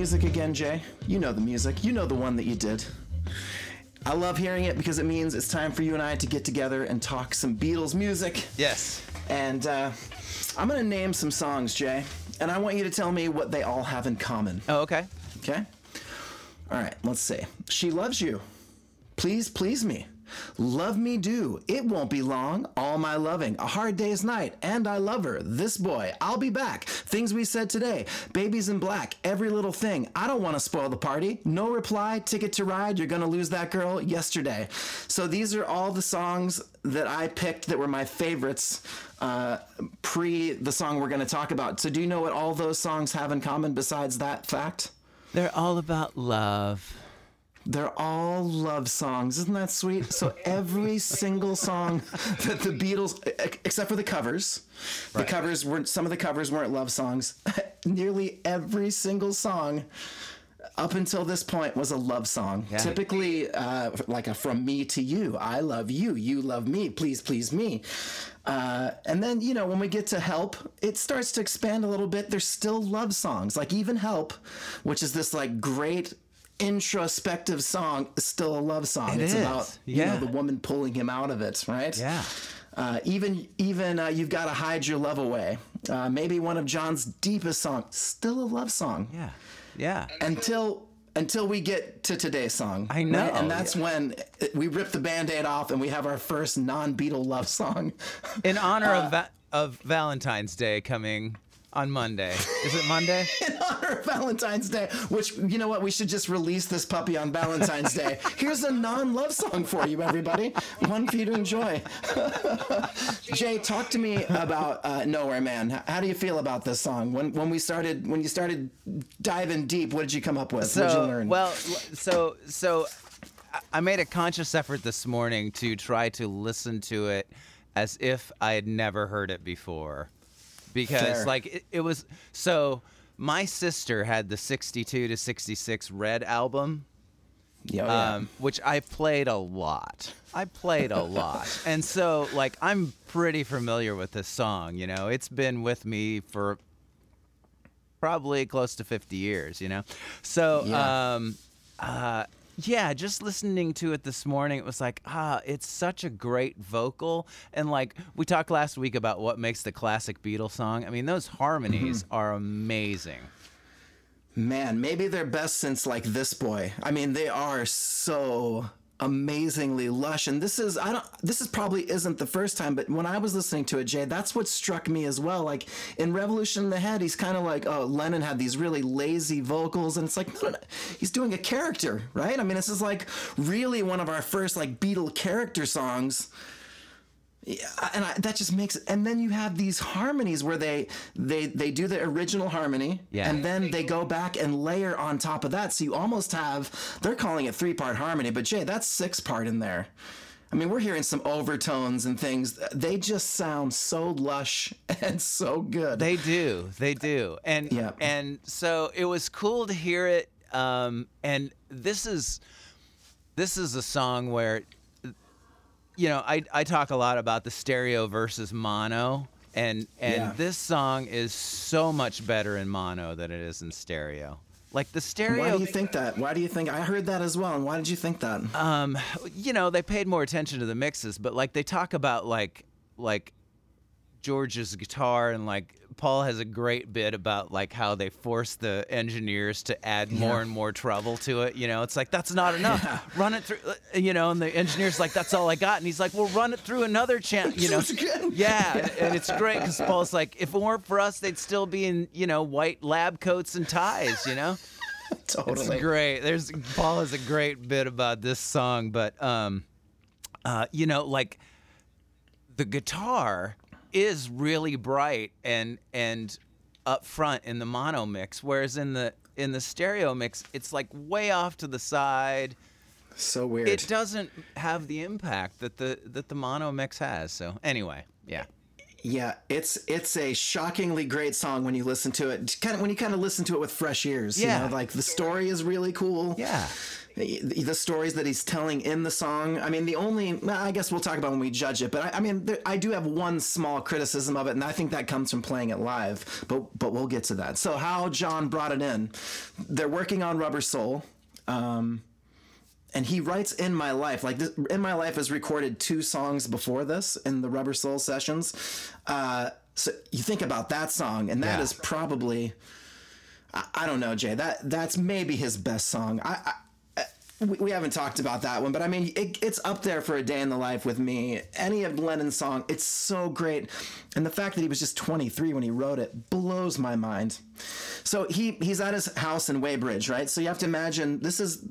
music again, Jay? You know the music. You know the one that you did. I love hearing it because it means it's time for you and I to get together and talk some Beatles music. Yes. And uh, I'm going to name some songs, Jay, and I want you to tell me what they all have in common. Oh, okay. Okay? All right, let's see. She loves you. Please please me. Love me do. It won't be long. All my loving. A hard day's night. And I love her. This boy. I'll be back. Things we said today. Baby's in black. Every little thing. I don't want to spoil the party. No reply. Ticket to ride. You're to lose that girl yesterday. So these are all the songs that I picked that were my favorites uh, pre the song we're going to talk about. So do you know what all those songs have in common besides that fact? They're all about love. They're all love songs. Isn't that sweet? So every single song that the Beatles, except for the covers, the covers weren't, some of the covers weren't love songs. Nearly every single song up until this point was a love song. Yeah. Typically, uh, like a from me to you. I love you. You love me. Please, please me. Uh, and then, you know, when we get to Help, it starts to expand a little bit. There's still love songs. Like even Help, which is this like great introspective song, is still a love song. It it's is. about, you Yeah. know, the woman pulling him out of it, right? Yeah. Uh, even even uh, you've got to hide your love away. Uh, maybe one of John's deepest songs, still a love song Yeah. Yeah. until until we get to today's song. I know, right? and that's yeah. when we rip the band-aid off and we have our first non-Beatle love song. In honor of va- of Valentine's Day coming on Monday. Is it Monday? in honor of Valentine's Day, which you know what, we should just release this puppy on Valentine's Day. Here's a non-love song for you, everybody. One for you to enjoy. Jay, talk to me about uh, Nowhere Man. How do you feel about this song? When when we started when you started diving deep, what did you come up with? what did you learn? well, so so I made a conscious effort this morning to try to listen to it as if I had never heard it before, because Fair. like it, it was so. My sister had the 62 to 66 Red album, Yeah, oh, yeah. um, which I played a lot. I played a lot. And so, like, I'm pretty familiar with this song, you know? It's been with me for probably close to 50 years, you know? So, Yeah. um, uh, yeah, just listening to it this morning, it was like, ah, it's such a great vocal. And like, we talked last week about what makes the classic Beatles song. I mean, those harmonies Mm-hmm. are amazing. Man, maybe they're best since like this boy. I mean, they are so amazingly lush. And this is I don't this is probably isn't the first time but when I was listening to it Jay that's what struck me as well. Like in Revolution in the Head he's kind of like oh Lennon had these really lazy vocals and it's like no, no, no. he's doing a character right? I mean this is like really one of our first like Beatle character songs and I, that just makes and then you have these harmonies where they they they do the original harmony Yeah. and then they go back and layer on top of that so you almost have they're calling it three part harmony but jay that's six part in there i mean we're hearing some overtones and things they just sound so lush and so good They do, they do, and Yeah. and so it was cool to hear it. Um, and this is this is a song where, you know, I I talk a lot about the stereo versus mono, and and Yeah. this song is so much better in mono than it is in stereo. Like the stereo. why do you think that why do you think i heard that as well and why did you think that um, you know, they paid more attention to the mixes, but like they talk about like like George's guitar and like Paul has a great bit about like how they force the engineers to add more Yeah. and more treble to it. You know, it's like that's not enough. Run it through. uh, You know, and the engineer's like, that's all I got, and he's like, well, run it through another channel. You know, yeah, and it's great because Paul's like, if it weren't for us, they'd still be in you know white lab coats and ties. You know. totally It's great. There's Paul has a great bit about this song, but um, uh, you know, like the guitar is really bright and and up front in the mono mix, whereas in the in the stereo mix, it's like way off to the side. so weird It doesn't have the impact that the that the mono mix has. So anyway, yeah. Yeah, it's it's a shockingly great song when you listen to it. Kind of when you kind of listen to it with fresh ears. Yeah. you know, like the story is really cool. Yeah. The, stories that he's telling in the song. I mean, the only well, I guess we'll talk about when we judge it, but I, I mean, there, I do have one small criticism of it, and I think that comes from playing it live. But but we'll get to that. So how John brought it in? They're working on Rubber Soul. Um, and he writes in my life like this, in my life has recorded two songs before this in the rubber soul sessions uh, so you think about that song and that Yeah. is probably I, I don't know jay that that's maybe his best song i, I we, we haven't talked about that one, but I mean, it, it's up there for a day in the life with me. Any of Lennon's song, it's so great, and the fact that he was just 23 when he wrote it blows my mind. So he he's at his house in Weybridge, right? So you have to imagine this is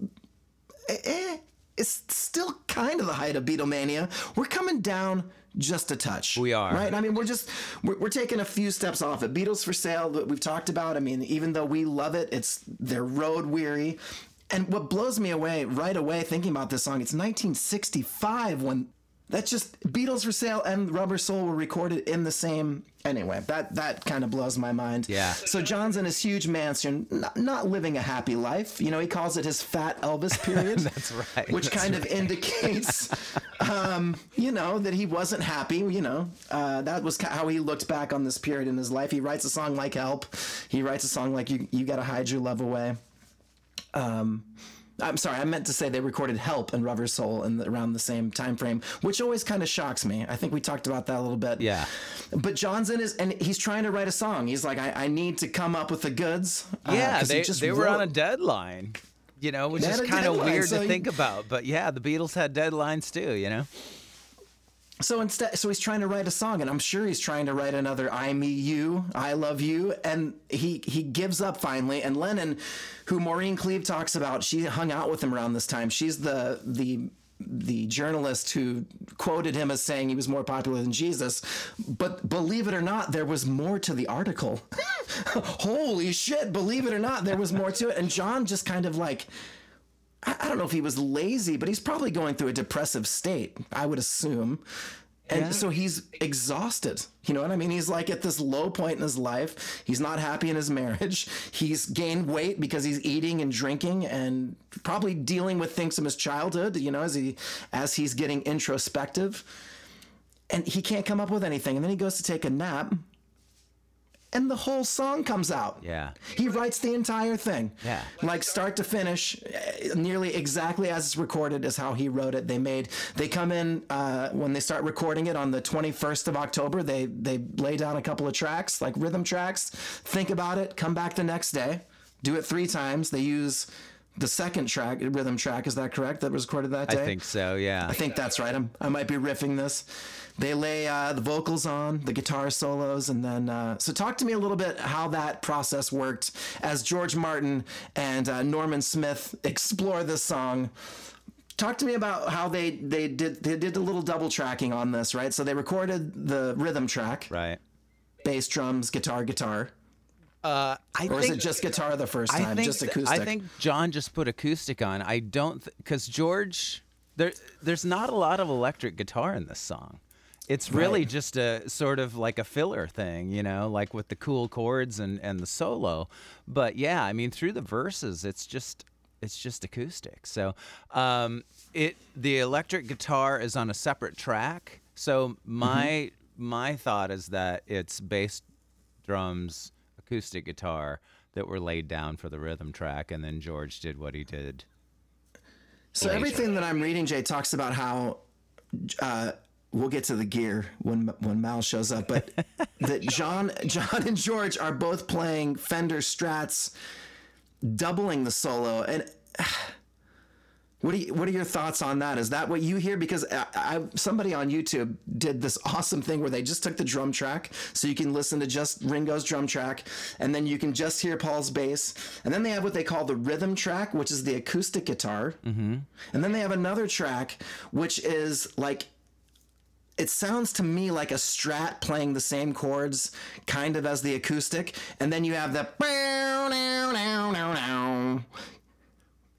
eh, it's still kind of the height of Beatlemania. We're coming down just a touch. We are. right. I mean, we're just we're, we're taking a few steps off it. Beatles for sale that we've talked about. I mean, even though we love it, it's they're road weary. And what blows me away right away thinking about this song, it's 1965 when that's just Beatles for sale and Rubber Soul were recorded in the same. Anyway, that that kind of blows my mind. Yeah. So John's in his huge mansion, not, not living a happy life. You know, he calls it his fat Elvis period. That's right. Which kind of indicates, um, you know, that he wasn't happy. You know, uh, that was how he looked back on this period in his life. He writes a song like "Help." He writes a song like "You You Gotta Hide Your Love Away." Um, I'm sorry, I meant to say they recorded "Help" and "Rubber Soul" in the, around the same time frame, which always kind of shocks me. I think we talked about that a little bit. Yeah. But John's in his, and he's trying to write a song. He's like, I, I need to come up with the goods. uh, Yeah, he they, just they were on a deadline. You know, which is kind of weird so to he- think about. But yeah, the Beatles had deadlines too, you know? So instead, so he's trying to write a song, and I'm sure he's trying to write another "I Me You," "I Love You," and he he gives up finally. And Lennon, who Maureen Cleave talks about, she hung out with him around this time. She's the the the journalist who quoted him as saying he was more popular than Jesus. But believe it or not, there was more to the article. Holy shit! Believe it or not, there was more to it. And John just kind of like. I don't know if he was lazy, but he's probably going through a depressive state, I would assume. And Yeah. so he's exhausted. You know what I mean? He's like at this low point in his life. He's not happy in his marriage. He's gained weight because he's eating and drinking and probably dealing with things from his childhood, you know, as he as he's getting introspective. And he can't come up with anything. And then he goes to take a nap. And the whole song comes out. Yeah. He writes the entire thing. Yeah. Like start to finish, eh, nearly exactly as it's recorded is how he wrote it. They made they come in uh, when they start recording it on the 21st of October. They they lay down a couple of tracks, like rhythm tracks. Think about it. Come back the next day. Do it three times. They use the second track, rhythm track. Is that correct? That was recorded that day. I think so, yeah. I think that's right. I'm, I might be riffing this. They lay uh, the vocals on, the guitar solos, and then. Uh, so, talk to me a little bit how that process worked as George Martin and uh, Norman Smith explore this song. Talk to me about how they they did they did a little double tracking on this, right? So they recorded the rhythm track, right. bass, drums, guitar, guitar, Uh, I or think, is it just guitar the first I time, think just th- acoustic? I think John just put acoustic on. I don't because George there there's not a lot of electric guitar in this song. It's really Right. just a sort of like a filler thing, you know, like with the cool chords and and the solo. But yeah, I mean through the verses it's just it's just acoustic. So um it the electric guitar is on a separate track. So my my thought is that it's bass drums, acoustic guitar that were laid down for the rhythm track, and then George did what he did. So everything that I'm reading, Jay, talks about how uh, we'll get to the gear when when Mal shows up, but that John John and George are both playing Fender Strats, doubling the solo. And what do you, what are your thoughts on that? Is that what you hear? Because I, I, somebody on YouTube did this awesome thing where they just took the drum track, so you can listen to just Ringo's drum track, and then you can just hear Paul's bass, and then they have what they call the rhythm track, which is the acoustic guitar, mm-hmm. and then they have another track which is like it sounds to me like a strat playing the same chords kind of as the acoustic and then you have the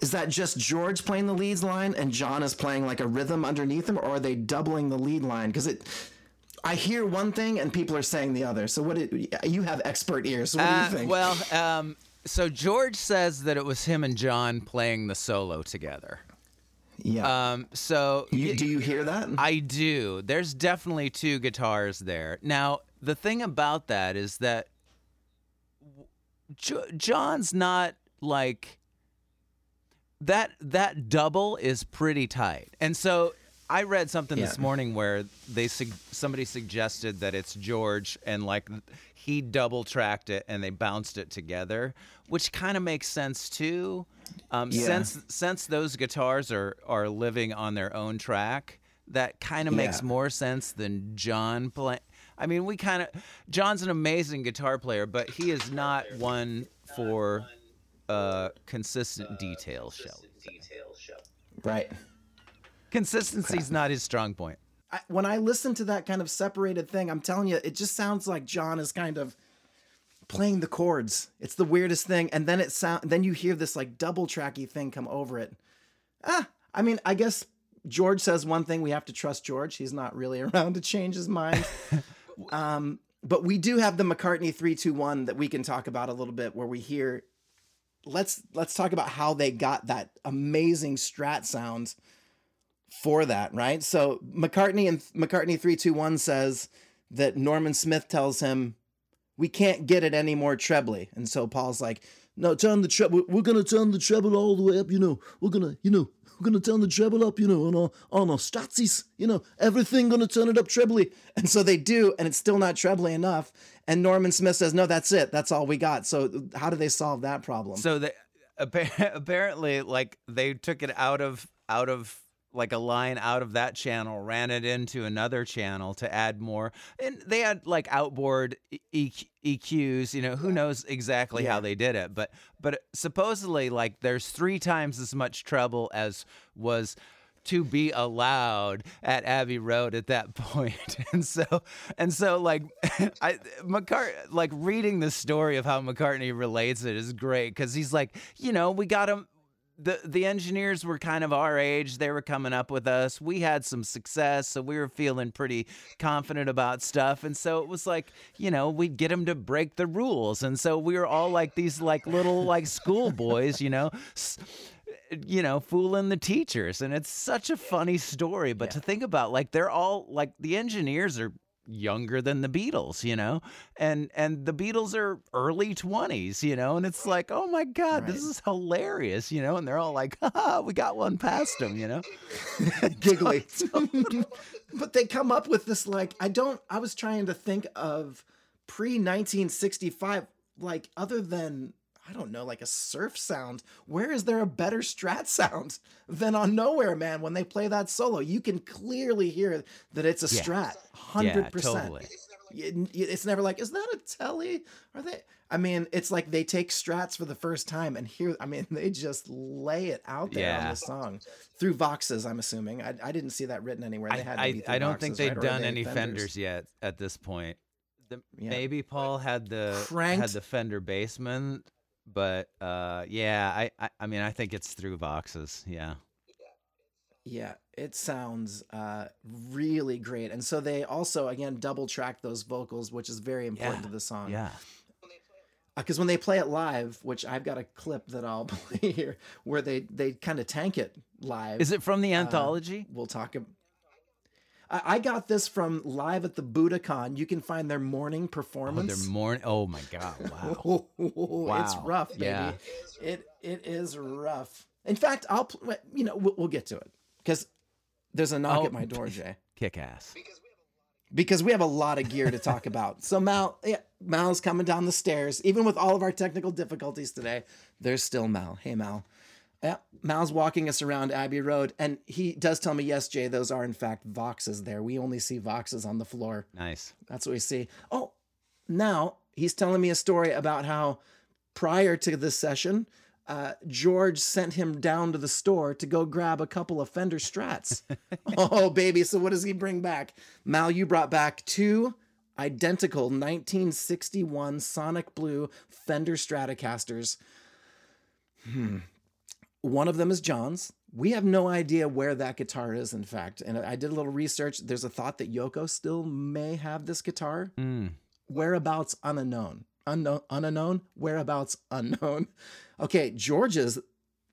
is that just george playing the lead line and john is playing like a rhythm underneath him or are they doubling the lead line? Because it i hear one thing and people are saying the other. So what it, you have expert ears. So what do Uh, you think? well, um, so George says that it was him and John playing the solo together. Yeah. Um, so you, do you hear that? I do. There's definitely two guitars there. Now, the thing about that is that jo- John's not like that that double is pretty tight. And so I read something Yeah. this morning where they sug- somebody suggested that it's George and like he double tracked it and they bounced it together, which kind of makes sense too. Um, Yeah. Since since those guitars are are living on their own track, that kind of makes Yeah. more sense than John playing. I mean, we kind of John's an amazing guitar player, but he is not one for uh, consistent detail, shall right. Consistency's not his strong point. I, when I listen to that kind of separated thing, I'm telling you, it just sounds like John is kind of playing the chords. It's the weirdest thing, and then it sound, then you hear this like double tracky thing come over it. Ah, I mean, I guess George says one thing. We have to trust George. He's not really around to change his mind. um, but we do have the McCartney three two one that we can talk about a little bit, where we hear. Let's let's talk about how they got that amazing Strat sound for that, right? So McCartney and McCartney 321 says that Norman Smith tells him, We can't get it any more trebly. And so Paul's like, No, turn the treble. We're gonna turn the treble all the way up, you know. We're gonna, you know, we're gonna turn the treble up, you know, on our on our statsies, you know, everything gonna turn it up trebly. And so they do, and it's still not trebly enough. And Norman Smith says, No, that's it. That's all we got. So how do they solve that problem? So they apparently like they took it out of out of like a line out of that channel, ran it into another channel to add more, and they had like outboard e- EQs. You know, who knows exactly Yeah. how they did it, but but supposedly like there's three times as much treble as was to be allowed at Abbey Road at that point. And so and so like I McCart like reading the story of how McCartney relates it is great cuz he's like, you know, we got him the the engineers were kind of our age. They were coming up with us. We had some success, so we were feeling pretty confident about stuff. And so it was like, you know, we'd get them to break the rules. And so we were all like these like little like schoolboys, you know, s- you know, fooling the teachers. And it's such a funny story. But to think about, like, they're all like the engineers are younger than the Beatles, you know, and and the Beatles are early twenties, you know, and it's like, oh my god, this is hilarious, you know, and they're all like, ha, we got one past them, you know. giggly. but they come up with this like I don't I was trying to think of pre 1965 like other than I don't know like a surf sound where is there a better strat sound than on Nowhere Man when they play that solo you can clearly hear that it's a Yeah. strat 100% Yeah, totally. It's never like is that a Tele are they i mean it's like they take strats for the first time and here i mean they just lay it out there on the song through voxes i'm assuming i, I didn't see that written anywhere they had I, I don't think they've right? Done they any fenders yet at this point. The, Yeah. Maybe Paul had the had the Fender Bassman, but uh, yeah, I, I I mean I think it's through Voxes. Yeah. Yeah, it sounds uh, really great. And so they also, again, double track those vocals, which is very important Yeah, to the song. Yeah. Because when they play it live, which I've got a clip that I'll play here, where they, they kind of tank it live. Is it from Uh, the anthology? We'll talk. ab- I, I got this from live at the Budokan. You can find their morning Oh, performance. they're morning. Oh my God! Wow. It's Wow. rough, baby. Yeah. It it is rough. In fact, I'll you know we'll, we'll get to it because there's a knock Oh. at my door, Jay. Kick ass. Because we have a lot of gear to talk about. So Mal, yeah, Mal's coming down the stairs. Even with all of our technical difficulties today, there's still Mal. Hey Mal. Yeah, Mal's walking us around Abbey Road, and he does tell me, yes, Jay, those are in fact Voxes there. We only see Voxes on the floor. Nice. That's what we see. Oh, now he's telling me a story about how prior to this session, uh, George sent him down to the store to go grab a couple of Fender Strats. oh, baby. So what does he bring back? Mal, you brought back two identical 1961 Sonic Blue Fender Stratocasters. Hmm. One of them is John's. We have no idea where that guitar is, in fact. And I did a little research. There's a thought that Yoko still may have this guitar. Mm. Whereabouts unknown. unknown, unknown, whereabouts unknown. Okay, George's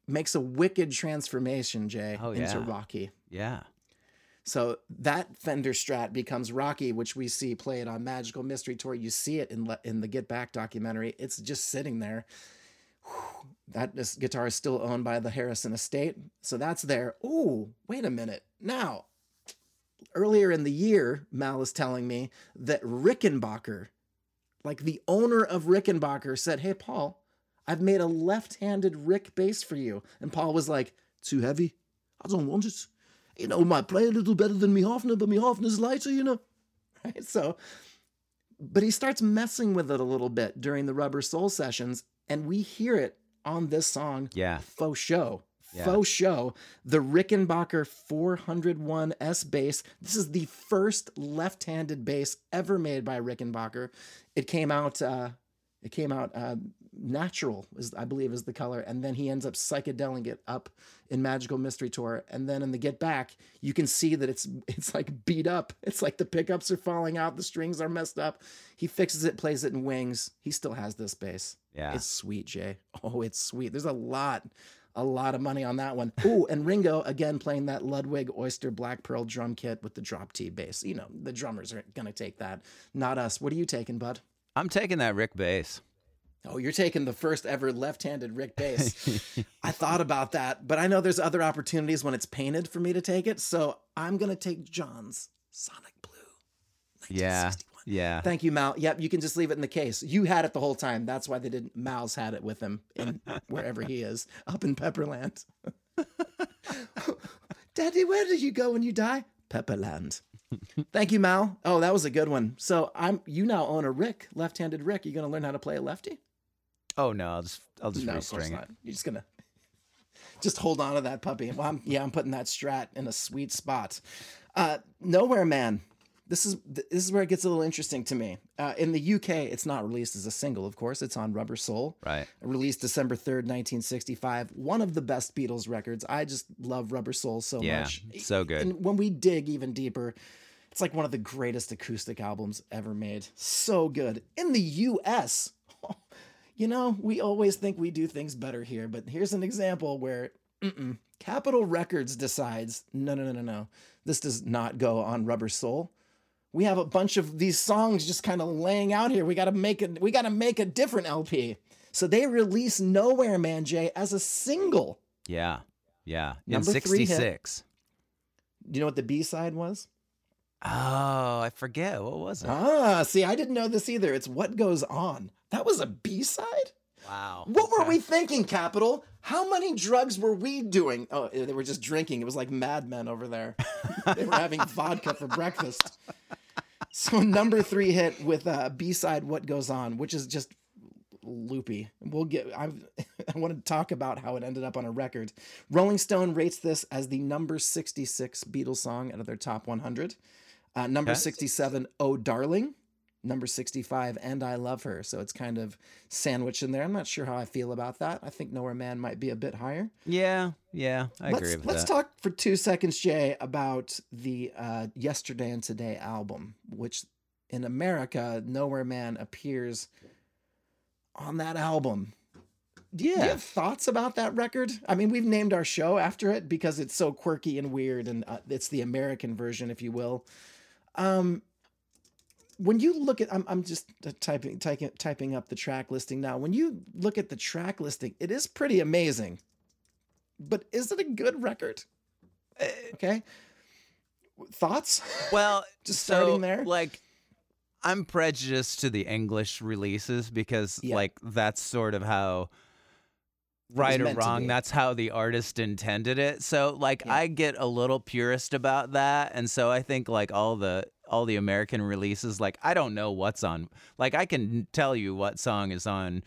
makes a wicked transformation, Jay, Oh, into yeah. Rocky. Yeah. So that Fender Strat becomes Rocky, which we see played on Magical Mystery Tour. You see it in in the Get Back documentary. It's just sitting there. Whew. That this guitar is still owned by the Harrison estate, so that's there. Oh, wait a minute. Now, earlier in the year, Mal is telling me that Rickenbacker, like the owner of Rickenbacker, said, "Hey, Paul, I've made a left-handed Rick bass for you," and Paul was like, "Too heavy? I don't want it." you know, might play a little better than me Hofner, but me Hofner's lighter, you know. Right? So, but he starts messing with it a little bit during the Rubber Soul sessions, and we hear it on this song, Yeah. Faux Show. Yeah. Faux Show, the Rickenbacker 401 S bass. This is the first left-handed bass ever made by Rickenbacker. It came out. Uh, it came out uh, natural, is I believe is the color, and then he ends up psychedeling it up in Magical Mystery Tour, and then in the Get Back, you can see that it's it's like beat up. It's like the pickups are falling out, the strings are messed up. He fixes it, plays it in wings. He still has this bass. Yeah. It's sweet, Jay. Oh, it's sweet. There's a lot, a lot of money on that one. Ooh, and Ringo again playing that Ludwig Oyster Black Pearl drum kit with the drop T bass. You know, the drummers are gonna take that, not us. What are you taking, bud? I'm taking that Rick bass. Oh, you're taking the first ever left-handed Rick bass. I thought about that, but I know there's other opportunities when it's painted for me to take it, so I'm gonna take John's Sonic Blue. Yeah. 1961. Yeah. Thank you, Mal. Yep, you can just leave it in the case. You had it the whole time. That's why they didn't. Mal's had it with him in wherever he is, up in Pepperland. Daddy, where did you go when you die? Pepperland. Thank you, Mal. Oh, that was a good one. So I'm you now own a Rick, left-handed Rick. You gonna learn how to play a lefty? Oh no, I'll just I'll just no, restring it. not. You're just gonna just hold on to that puppy. Well, I'm, yeah, I'm putting that strat in a sweet spot. Uh, Nowhere Man. This is this is where it gets a little interesting to me. Uh, in the UK, it's not released as a single, of course. It's on Rubber Soul, Right. released December third, 1965. One of the best Beatles records. I just love Rubber Soul so Yeah. much. So good. And when we dig even deeper, it's like one of the greatest acoustic albums ever made. So good. In the US, you know, we always think we do things better here, but here's an example where Capitol Records decides no, no, no, no, no. This does not go on Rubber Soul. We have a bunch of these songs just kind of laying out here. We got to make it. We got to make a different LP. So they release Nowhere Man Jay as a single. Yeah. Yeah. Number hit. 66. Do you know what the B side was? Oh, I forget. What was it? Ah, see, I didn't know this either. It's What Goes On. That was a B side? Wow. What were we thinking, Capitol? How many drugs were we doing? Oh, they were just drinking. It was like madmen over there. they were having vodka for breakfast. So, number three hit with uh, B side What Goes On, which is just loopy. We'll get, I'm, I want to talk about how it ended up on a record. Rolling Stone rates this as the number 66 Beatles song out of their top 100. Uh, number Okay. 67, Oh Darling. Number 65, And I Love Her. So it's kind of sandwiched in there. I'm not sure how I feel about that. I think Nowhere Man might be a bit higher. Yeah. Yeah. I let's agree with that. let's talk for two seconds, Jay, about the uh, Yesterday and Today album, which in America, Nowhere Man appears on that album. Do you Yeah. have thoughts about that record? I mean, we've named our show after it because it's so quirky and weird, and uh, it's the American version, if you will. Um, when you look at, I'm, I'm just typing, typing typing up the track listing now. When you look at the track listing, it is pretty amazing. But is it a good record? Eh, Okay. Thoughts? Well, Just so, starting there? Like, I'm prejudiced to the English releases because, Yeah. like, that's sort of how, right or wrong, that's how the artist intended it. So, like, Yeah. I get a little purist about that, and so I think like all the all the American releases, like, I don't know what's on. Like, I can tell you what song is on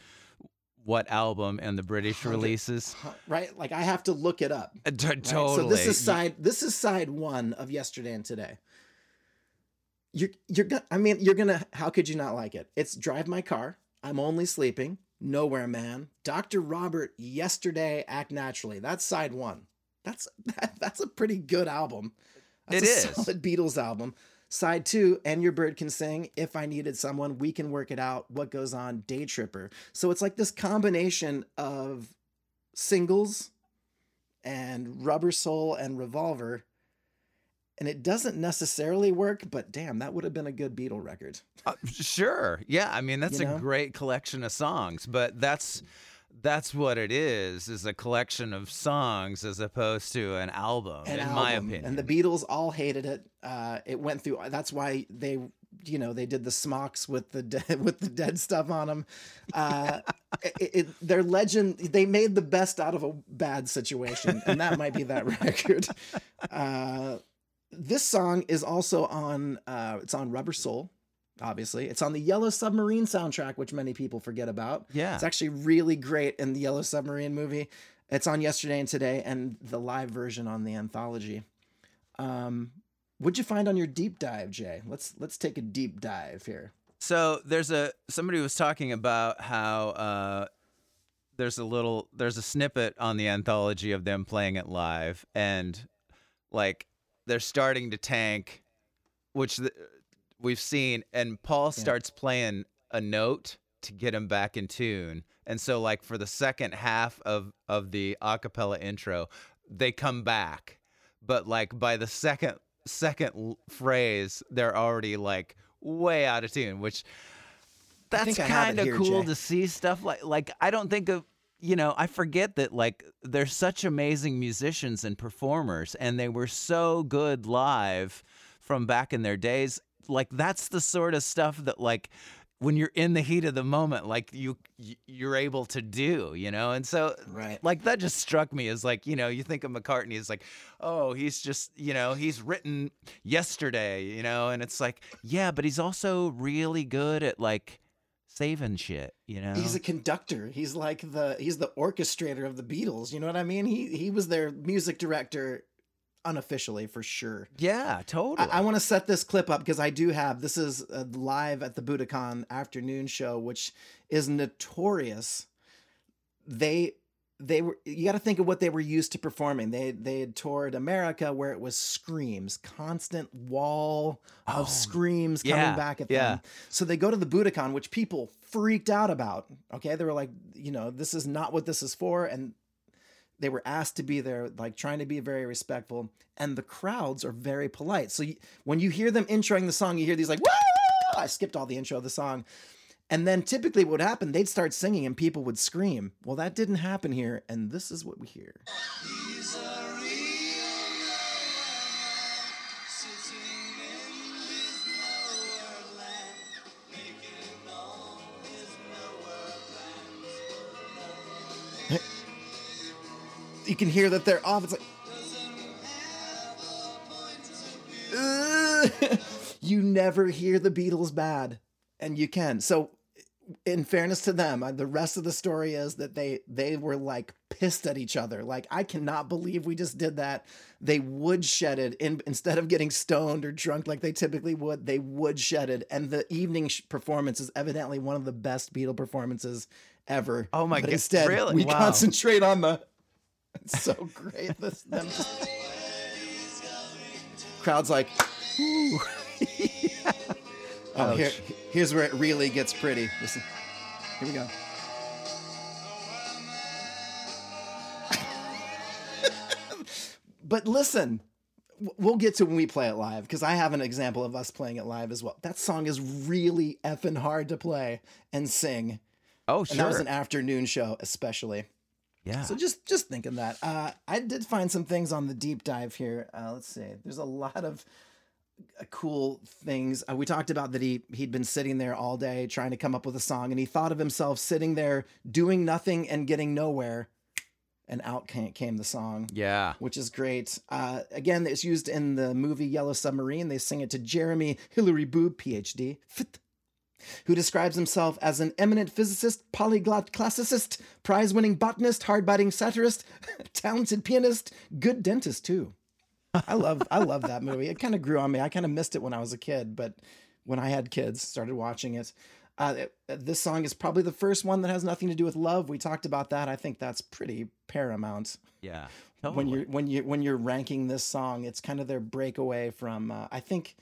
what album and the British releases. Right? Like I have to look it up. Uh, t- right? Totally. So this is side this is side 1 of yesterday and today. You're you're gonna I mean, you're gonna how could you not like it? It's Drive My Car, I'm Only Sleeping, Nowhere Man, Dr. Robert, Yesterday, Act Naturally. That's side 1. That's that, that's a pretty good album. That's It a is. solid Beatles album. Side two, and your bird can sing. If I needed someone, we can work it out. What goes on? Day Tripper. So it's like this combination of singles and Rubber Soul and Revolver. And it doesn't necessarily work, but damn, that would have been a good Beatle record. Uh, sure. Yeah. I mean, that's You a great collection of songs, but that's that's what it is is a collection of songs as opposed to an album An in my opinion And the Beatles all hated it. Uh, it went through. That's why they, you know, they did the smocks with the de- with the dead stuff on them. Uh, it, it, their legend. They made the best out of a bad situation, and that might be that record. Uh, this song is also on. Uh, it's on Rubber Soul. Obviously, it's on the Yellow Submarine soundtrack, which many people forget about. yeah. It's actually really great in the Yellow Submarine movie. It's on yesterday and today, and the live version on the anthology. Um, what'd you find on your deep dive, Jay? Let's let's take a deep dive here. So there's a somebody was talking about how uh, there's a little there's a snippet on the anthology of them playing it live, and like they're starting to tank, which the, we've seen, and Paul starts playing a note to get him back in tune, and so like for the second half of of the acapella intro, they come back, but like by the second second phrase, they're already like way out of tune, which that's think I have it kind of cool Jay. to see stuff like like I don't think of you know I forget that like they're such amazing musicians and performers, and they were so good live from back in their days. Like that's the sort of stuff that like when you're in the heat of the moment, like you you're able to do, you know, and so Right. like that just struck me as like you know you think of McCartney as like oh he's just you know he's written yesterday you know and it's like yeah but he's also really good at like saving shit you know He's a conductor. He's like the he's the orchestrator of the Beatles. You know what I mean? He he was their music director unofficially for sure. yeah totally I, I want to set this clip up because I do have this is uh, live at the Budokan afternoon show, which is notorious. They they were you got to think of what they were used to performing. They they had toured America where it was screams, constant wall of Oh, screams coming yeah, back at yeah. them. So they go to the Budokan, which people freaked out about. Okay, they were like, you know, this is not what this is for, and they were asked to be there, like trying to be very respectful, and the crowds are very polite. So you, when you hear them introing the song, you hear these like, Woo! I skipped all the intro of the song. And then typically what would happen, they'd start singing and people would scream. Well, that didn't happen here, and this is what we hear. You can hear that they're off. It's like. You never hear the Beatles bad, and you can. So, in fairness to them, uh, the rest of the story is that they they were like pissed at each other. Like, I cannot believe we just did that. They wood shedded in, instead of getting stoned or drunk like they typically would. They wood shedded, and the evening performance is evidently one of the best Beatle performances ever. Oh my God, Instead, really? we Wow. concentrate on the. It's so great. This them just crowd's like, ooh. oh, here, here's where it really gets pretty. Listen, here we go. but listen, we'll get to when we play it live because I have an example of us playing it live as well. That song is really effing hard to play and sing, oh and sure that was an afternoon show, especially. Yeah So just just thinking that. Uh, I did find some things on the deep dive here. Uh, let's see. There's a lot of uh, cool things. Uh, we talked about that he he'd been sitting there all day trying to come up with a song, and he thought of himself sitting there doing nothing and getting nowhere, and out came, came the song. yeah Which is great. Uh, again, it's used in the movie Yellow Submarine. They sing it to Jeremy Hillary Boob, PhD, Fit, who describes himself as an eminent physicist, polyglot classicist, prize winning botanist, hard biting satirist, talented pianist, good dentist, too. I love I love that movie. It kind of grew on me. I kind of missed it when I was a kid, but when I had kids, started watching it. Uh, it- this song is probably the first one that has nothing to do with love. We talked about that. I think that's pretty paramount yeah when you're when you when you're ranking this song it's kind of their breakaway from uh, i think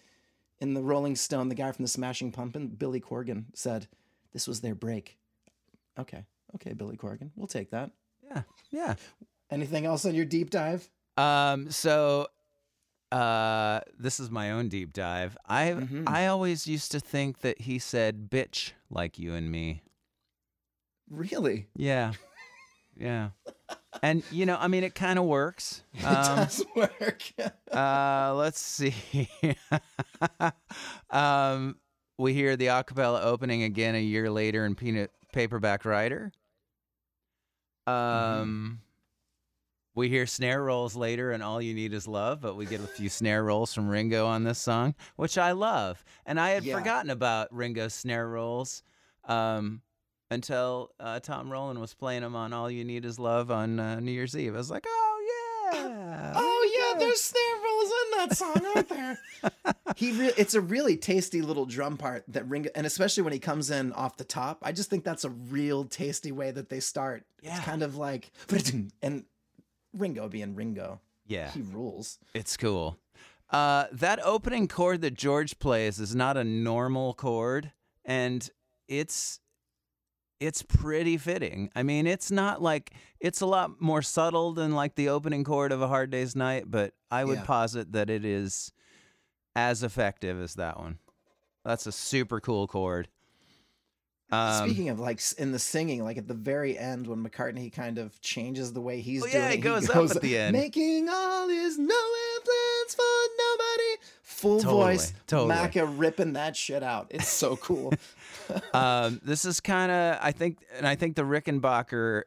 in the Rolling Stone, the guy from the Smashing Pumpkin, Billy Corgan, said this was their break. Okay, okay, Billy Corgan, we'll take that. Yeah, yeah. Anything else on your deep dive? Um, so uh this is my own deep dive. I Mhm. I always used to think that he said bitch like you and me. Really? Yeah. Yeah. And you know, I mean it kind of works. It Um, does work. uh let's see. um we hear the acapella opening again a year later in Peanut Paperback Writer. Um we hear snare rolls later and all you need is love, but we get a few snare rolls from Ringo on this song, which I love. And I had Yeah. forgotten about Ringo's snare rolls um until uh, Tom Rowland was playing them on All You Need Is Love on uh, New Year's Eve. I was like, "Oh yeah. oh yeah, Ringo." there's snare rolls in that song, aren't there? he re- it's a really tasty little drum part that Ringo, and especially when he comes in off the top, I just think that's a real tasty way that they start. Yeah. It's kind of like and Ringo being Ringo, Yeah. he rules. It's cool. Uh, that opening chord that George plays is not a normal chord, and it's it's pretty fitting. I mean, it's not like it's a lot more subtle than like the opening chord of A Hard Day's Night, but I would Yeah. posit that it is as effective as that one. That's a super cool chord. Um, Speaking of like in the singing, like at the very end when McCartney kind of changes the way he's Oh, doing yeah, it, he goes up at the end. making all his no plans for nobody. Full Totally, voice, totally. Macca ripping that shit out. It's so cool. um, this is kind of I think, and I think the Rickenbacker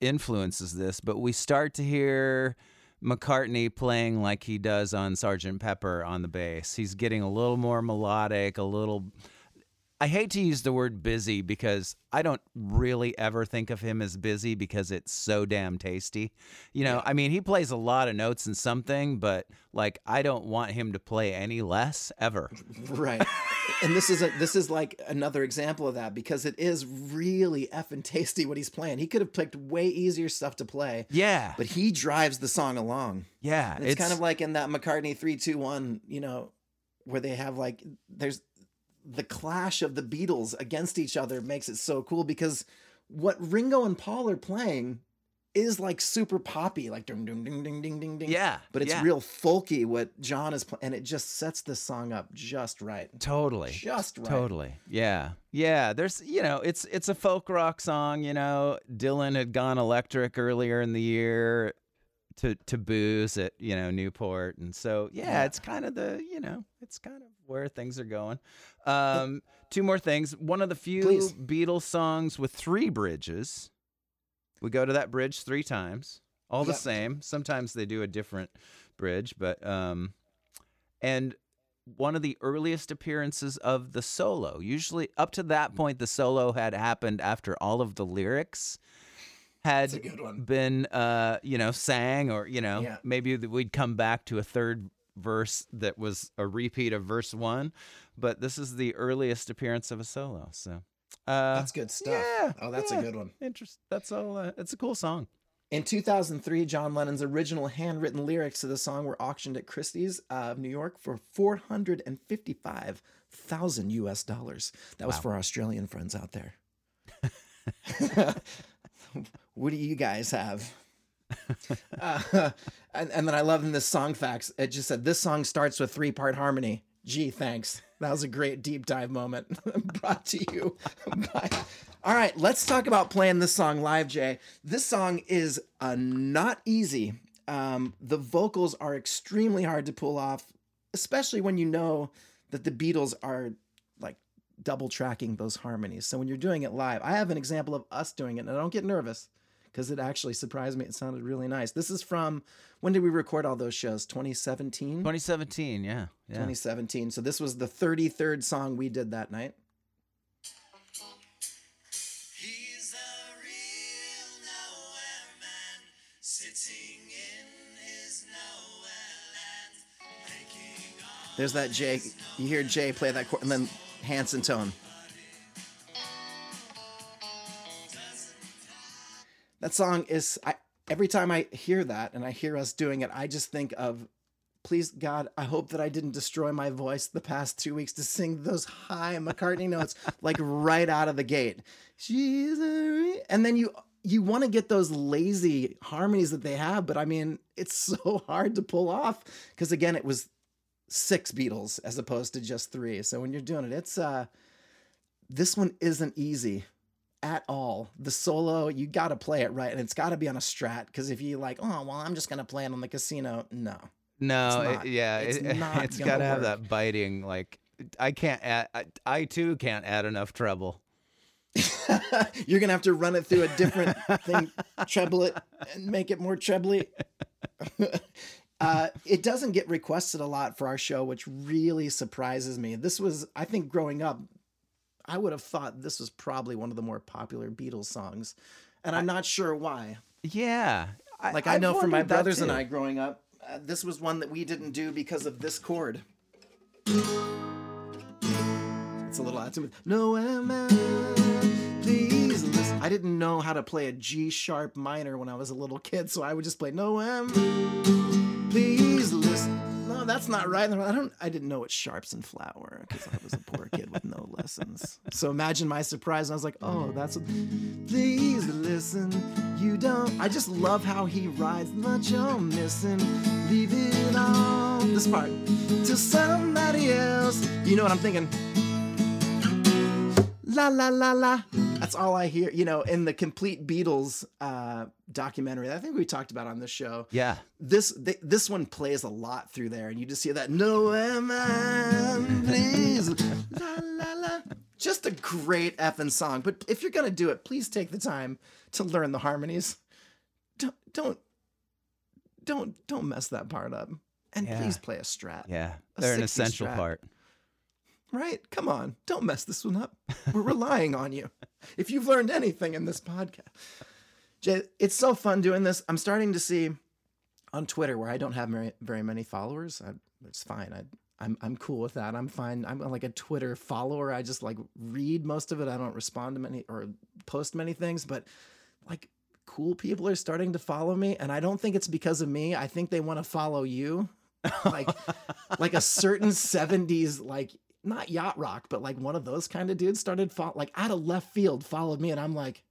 influences this, but we start to hear McCartney playing like he does on Sergeant Pepper on the bass. He's getting a little more melodic, a little. I hate to use the word busy because I don't really ever think of him as busy because it's so damn tasty. You know, I mean, he plays a lot of notes and something, but like I don't want him to play any less ever. right. And this is a this is like another example of that because it is really effing tasty what he's playing. He could have picked way easier stuff to play, Yeah. but he drives the song along. yeah. And it's, kind of like in that McCartney 321, you know, where they have like there's the clash of the Beatles against each other makes it so cool because what Ringo and Paul are playing is like super poppy, like ding ding ding ding ding ding ding. Yeah. But it's yeah. real folky what John is playing, and it just sets this song up just right. Totally. Just right. Totally. Yeah. Yeah. There's, you know, it's it's a folk rock song. You know, Dylan had gone electric earlier in the year to to boos at you know Newport, and so yeah, Yeah. it's kind of the you know it's kind of where things are going. Um, two more things. One of the few Please. Beatles songs with three bridges. We go to that bridge three times, all the Yep. same. Sometimes they do a different bridge, but um, and one of the earliest appearances of the solo. Usually, up to that point, the solo had happened after all of the lyrics had been, uh, you know, sang, or you know, Yeah. maybe we'd come back to a third verse that was a repeat of verse one. But this is the earliest appearance of a solo. So uh, That's good stuff. yeah, oh, that's yeah. a good one. interest. That's all. Uh, it's a cool song. In 2003, John Lennon's original handwritten lyrics to the song were auctioned at Christie's uh, of New York for 455,000 US dollars. That was Wow. for our Australian friends out there. what do you guys have? uh, and, and then I love in this song facts. It just said this song starts with three part harmony. Gee, thanks. That was a great deep dive moment brought to you by. All right, let's talk about playing this song live, Jay. This song is uh, not easy. Um, the vocals are extremely hard to pull off, especially when you know that the Beatles are like double tracking those harmonies. So when you're doing it live, I have an example of us doing it, and I don't get nervous because it actually surprised me. It sounded really nice. This is from when did we record all those shows? 2017? 2017. Yeah. Yeah. 2017. So this was the 33rd song we did that night. He's a real nowhere man, sitting in his nowhere land, There's that Jay. You hear Jay play that chord, and then Hanson tone. That song is. I, every time I hear that and I hear us doing it, I just think of please God, I hope that I didn't destroy my voice the past two weeks to sing those high McCartney notes like right out of the gate. She's a re-" and then you you want to get those lazy harmonies that they have, but I mean, it's so hard to pull off because again, it was six Beatles as opposed to just three. So when you're doing it, it's uh this one isn't easy at all. The solo, you got to play it right, and it's got to be on a strat. Because if you like, oh well, I'm just gonna play it on the casino. No, No, It's it- yeah, It's it, not it's got to have that biting. Like I can't add. I, I too can't add enough treble. you're gonna have to run it through a different thing, treble it, and make it more trebly. uh, it doesn't get requested a lot for our show, which really surprises me. This was, I think, growing up, I would have thought this was probably one of the more popular Beatles songs, and I'm not sure why. Yeah, Like I I've know from my brothers and. I growing up, uh, this was one that we didn't do because of this chord. It's a little out to. No, am I? Please listen. I didn't know how to play a G sharp minor when I was a little kid, so I would just play No, am Please listen. That's not right. I don't. I didn't know what sharps and were because I was a poor kid with no lessons. So imagine my surprise. I was like, "Oh, that's what." Please listen. You don't. I just love how he rides. Much you're missing. Leave it all. This part to somebody else. You know what I'm thinking? La la la la. That's all I hear. You know, in the complete Beatles uh, documentary, that I think we talked about on this show Yeah, this th- this one plays a lot through there, and you just hear that no am I, please la la la. Just a great effing song. But if you're gonna do it, please take the time to learn the harmonies. Don't don't don't don't mess that part up. And Yeah. please play a strat. yeah, A they're an essential strat. part. Right? Come on. Don't mess this one up. We're relying on you. If you've learned anything in this podcast. Jay, it's so fun doing this. I'm starting to see on Twitter where I don't have very, very many followers. I, it's fine. I, I'm I'm cool with that. I'm fine. I'm like a Twitter follower. I just like read most of it. I don't respond to many or post many things, but like cool people are starting to follow me and I don't think it's because of me. I think they want to follow you. Like like a certain 70s like not yacht rock, but like one of those kind of dudes started fo- like out of left field followed me and I'm like,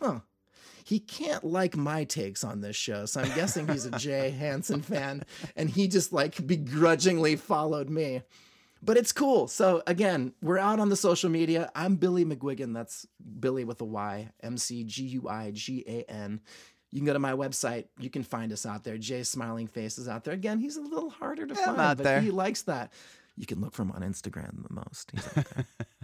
"Huh. He can't like my takes on this show. So I'm guessing he's a Jay Hansen fan and he just like begrudgingly followed me. But it's cool. So again, we're out on the social media. I'm Billy McGuigan. That's Billy with a Y, M C G U I G A N. You can go to my website. You can find us out there. Jay's smiling face is out there. Again, he's a little harder to Yeah, find, but there. he likes that. You can look for him on Instagram the most. He's there.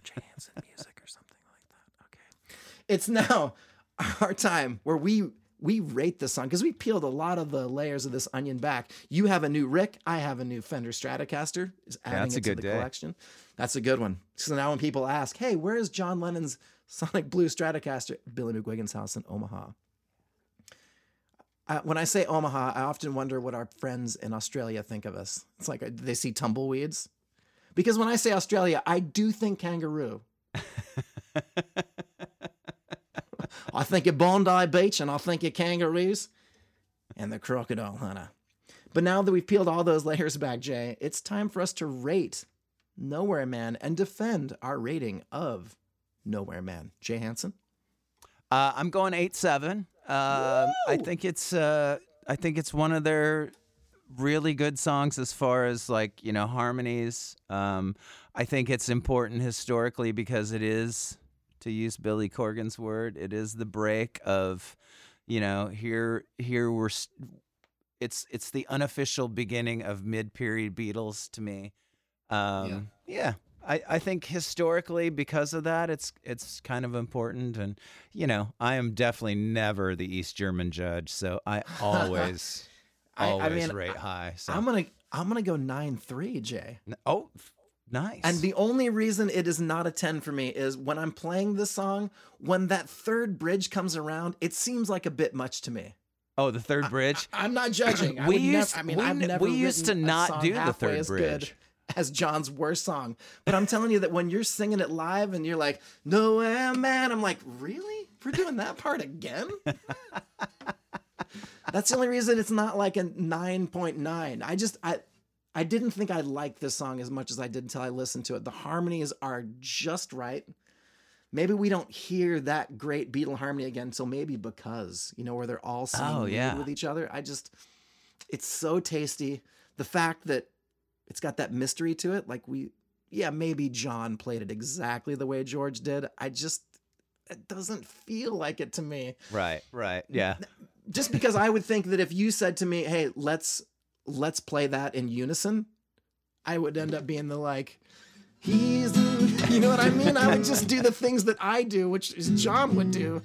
Jay Hansen Music or something like that. Okay. It's now our time where we we rate the song because we peeled a lot of the layers of this onion back. You have a new Rick, I have a new Fender Stratocaster. Is adding that's a it to good the day. collection. That's a good one. So now when people ask, "Hey, where is John Lennon's Sonic Blue Stratocaster?" Billy McGuigan's house in Omaha. Uh, when I say Omaha, I often wonder what our friends in Australia think of us. It's like uh, they see tumbleweeds. Because when I say Australia, I do think kangaroo. I think of Bondi Beach and I think of kangaroos and the crocodile hunter. But now that we've peeled all those layers back, Jay, it's time for us to rate Nowhere Man and defend our rating of Nowhere Man. Jay Hansen? Uh, I'm going eight seven. Um, I think it's uh, I think it's one of their really good songs as far as like you know harmonies. Um, I think it's important historically because it is, to use Billy Corgan's word, it is the break of, you know, here here we're. It's it's the unofficial beginning of mid period Beatles to me. Um, yeah. I, I think historically because of that it's it's kind of important and you know I am definitely never the East German judge so I always I- I always mean, rate high so I'm gonna I'm gonna go nine three, Jay. Oh nice And the only reason it is not a 10 for me is when I'm playing this song, when that third bridge comes around, it seems like a bit much to me. oh the third bridge I'm not judging. I We used- I mean, we I've never we used to not do the third as good bridge. as John's worst song. But I'm telling you that when you're singing it live and you're like, "No eh, man," I'm like, "Really? We're doing that part again?" That's the only reason it's not like a 9.9. I just I I didn't think I liked this song as much as I did until I listened to it. The harmonies are just right. Maybe we don't hear that great Beatle harmony again until maybe because, you know, where they're all oh, singing Oh, yeah. with each other. I just it's so tasty. The fact that it's got that mystery to it, like we yeah, maybe John played it exactly the way George did. I just it doesn't feel like it to me Right, right. Yeah. Just because I would think that if you said to me, "Hey, let's let's play that in unison," I would end up being the like, "He's," you know what I mean? I would just do the things that I do, which is John would do.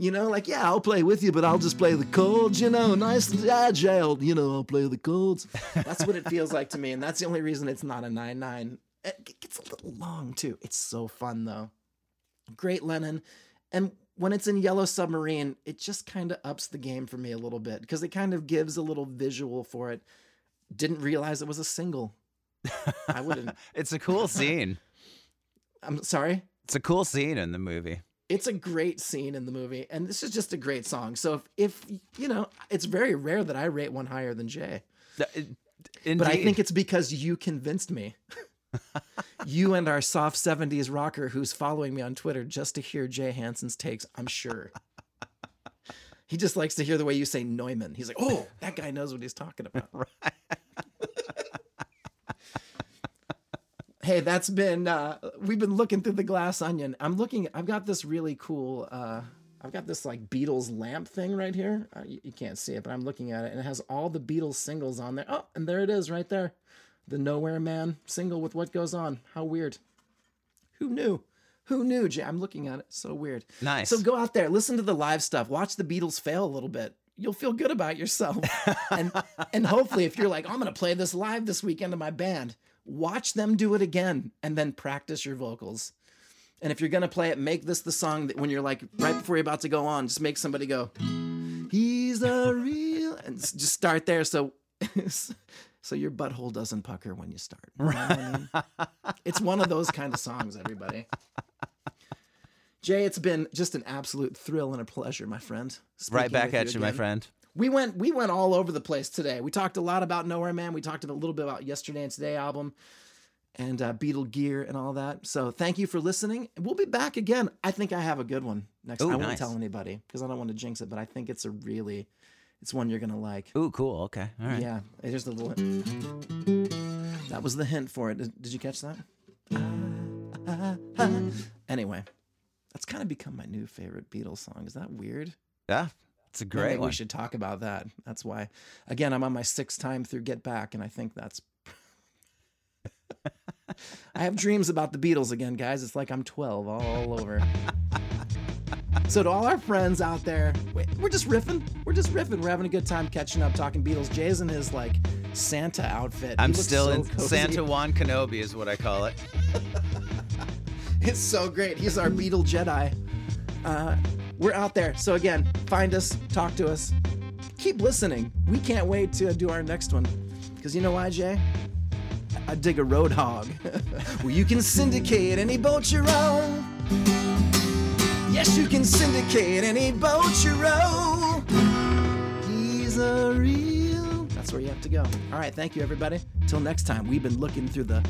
You know, like, yeah, I'll play with you, but I'll just play the chords, you know, nice agile, you know, I'll play the chords. That's what it feels like to me, and that's the only reason it's not a 9 9. It gets a little long, too. It's so fun, though. Great Lennon. And when it's in Yellow Submarine, it just kind of ups the game for me a little bit because it kind of gives a little visual for it. Didn't realize it was a single. I wouldn't. It's a cool scene. I'm sorry. It's a cool scene in the movie. It's a great scene in the movie, and this is just a great song. So if, if you know, it's very rare that I rate one higher than Jay, Indeed. but I think it's because you convinced me. you and our soft 70s rocker who's following me on Twitter just to hear Jay Hansen's takes, I'm sure. He just likes to hear the way you say Neumann. He's like, oh, that guy knows what he's talking about. hey, that's been, uh, we've been looking through the glass onion. I'm looking, I've got this really cool, uh, I've got this like Beatles lamp thing right here. Uh, you, you can't see it, but I'm looking at it and it has all the Beatles singles on there. Oh, and there it is right there. The Nowhere Man single with What Goes On. How weird. Who knew? Who knew, Jay? I'm looking at it. So weird. Nice. So go out there, listen to the live stuff, watch the Beatles fail a little bit. You'll feel good about yourself. and and hopefully if you're like, I'm gonna play this live this weekend to my band, watch them do it again and then practice your vocals. And if you're gonna play it, make this the song that when you're like right before you're about to go on, just make somebody go, He's a real and just start there. So so your butthole doesn't pucker when you start. You know I mean? It's one of those kind of songs, everybody. Jay, it's been just an absolute thrill and a pleasure, my friend. right back at you, my friend. We went we went all over the place today. We talked a lot about Nowhere Man. We talked a little bit about Yesterday and Today album and uh, Beatle gear and all that. So thank you for listening. We'll be back again. I think I have a good one next. Ooh, I won't tell anybody because I don't want to jinx it, but I think it's a really, it's one you're gonna like. Ooh, cool. Okay. All right. Yeah, here's the little. That was the hint for it. Did, did you catch that? Ah, ah, ah. Anyway, that's kind of become my new favorite Beatles song. Is that weird? Yeah. It's a Maybe great one. We should talk about that. That's why. Again, I'm on my sixth time through Get Back, and I think that's. I have dreams about the Beatles again, guys. It's like I'm 12 all over. so to all our friends out there, we- we're just riffing. We're just riffing. We're having a good time catching up, talking Beatles. Jay's in his like Santa outfit. I'm still so in cozy. Santa Juan Kenobi is what I call it. It's so great. He's our Beatle Jedi. Uh, we're out there. So again, find us, talk to us, keep listening. We can't wait to do our next one. Because you know why, Jay? I dig a road hog. well, you can syndicate any boat you row. Yes, you can syndicate any boat you row. He's a real. That's where you have to go. All right, thank you, everybody. Till next time, we've been looking through the.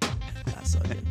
That's so good.